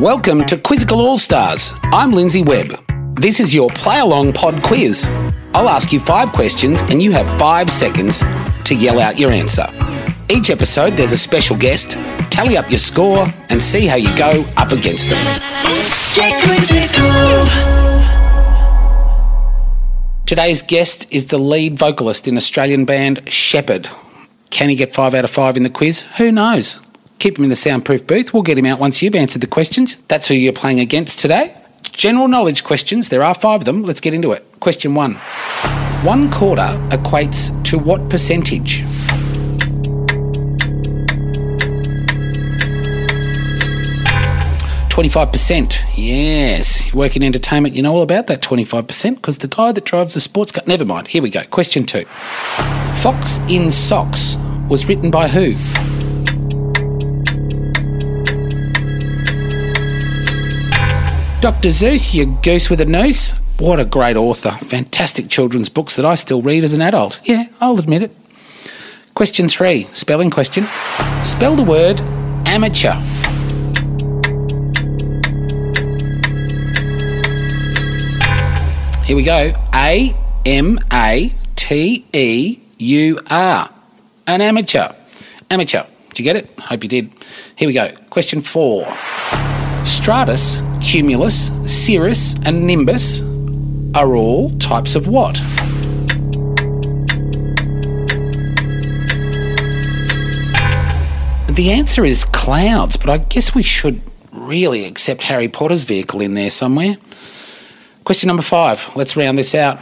Welcome to Quizzical All Stars. I'm Lindsay Webb. This is your play along pod quiz. I'll ask you five questions and you have five seconds to yell out your answer. Each episode, there's a special guest. Tally up your score and see how you go up against them. Get quizzical. Today's guest is the lead vocalist in Australian band Sheppard. Can he get five out of five in the quiz? Who knows? Keep him in the soundproof booth. We'll get him out once you've answered the questions. That's who you're playing against today. General knowledge questions. There are five of them. Let's get into it. Question one One quarter equates to what percentage? Twenty-five percent. Yes, you work in entertainment. You know all about that twenty-five percent because the guy that drives the sports car. Never mind. Here we go. Question two. Fox in Socks was written by who? Dr. Seuss, you goose with a noose. What a great author. Fantastic children's books that I still read as an adult. Yeah, I'll admit it. Question three, spelling question. Spell the word amateur. Here we go. A M A T E U R. An amateur. Amateur. Did you get it? Hope you did. Here we go. Question four. Stratus, cumulus, cirrus, and nimbus are all types of what? The answer is clouds, but I guess we should really accept Harry Potter's vehicle in there somewhere. Question number five. Let's round this out.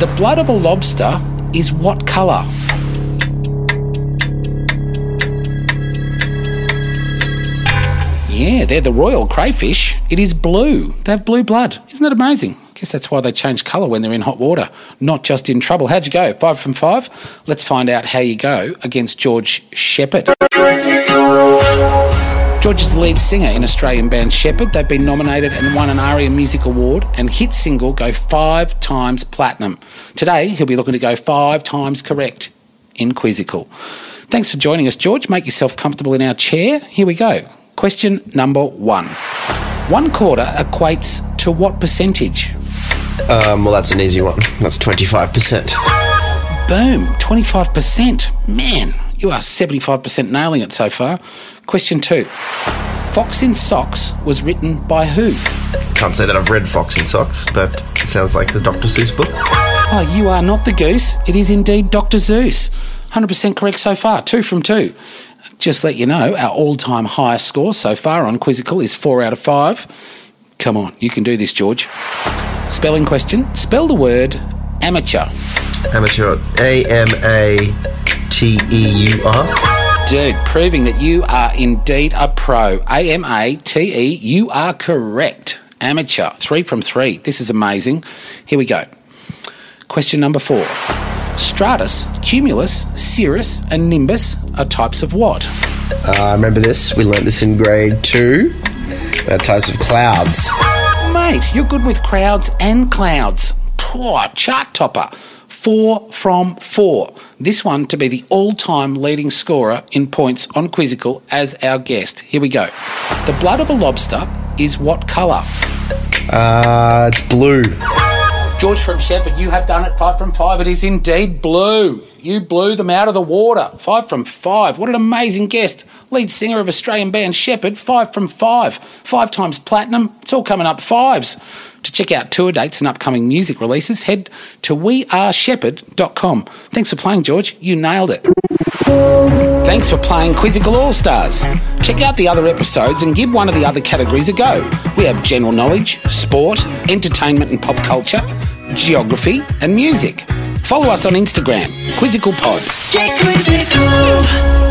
The blood of a lobster is what colour? Yeah, they're the royal crayfish. It is blue. They have blue blood. Isn't that amazing? I guess that's why they change colour when they're in hot water, not just in trouble. How'd you go? Five from five? Let's find out how you go against George Sheppard. George is the lead singer in Australian band Sheppard. They've been nominated and won an ARIA Music Award and hit single go five times platinum. Today, he'll be looking to go five times correct in Quizzical. Thanks for joining us, George. Make yourself comfortable in our chair. Here we go. Question number one. One quarter equates to what percentage? Um, well, that's an easy one. That's 25%. Boom, 25%. Man, you are 75% nailing it so far. Question two. Fox in Socks was written by who? Can't say that I've read Fox in Socks, but it sounds like the Dr. Seuss book. Oh, you are not the goose. It is indeed Dr. Seuss. 100% correct so far. Two from two. Just let you know, our all time highest score so far on Quizzical is four out of five. Come on, you can do this, George. Spelling question. Spell the word amateur. Amateur. A M A T E U R. Dude, proving that you are indeed a pro. A M A T E, you are correct. Amateur. Three from three. This is amazing. Here we go. Question number four. Stratus, cumulus, cirrus, and nimbus are types of what? Uh, I remember this. We learnt this in grade two. Uh, types of clouds. Mate, you're good with crowds and clouds. Poor chart topper. Four from four. This one to be the all time leading scorer in points on Quizzical as our guest. Here we go. The blood of a lobster is what colour? Uh, it's blue. George from Sheppard, you have done it. Five from five. It is indeed blue. You blew them out of the water. Five from five. What an amazing guest. Lead singer of Australian band Sheppard. Five from five. Five times platinum. It's all coming up fives. To check out tour dates and upcoming music releases, head to wearesheppard.com. Thanks for playing, George. You nailed it. Thanks for playing Quizzical All Stars. Check out the other episodes and give one of the other categories a go. We have general knowledge, sport, entertainment and pop culture, geography, and music. Follow us on Instagram, Quizzical Pod. Get quizzical.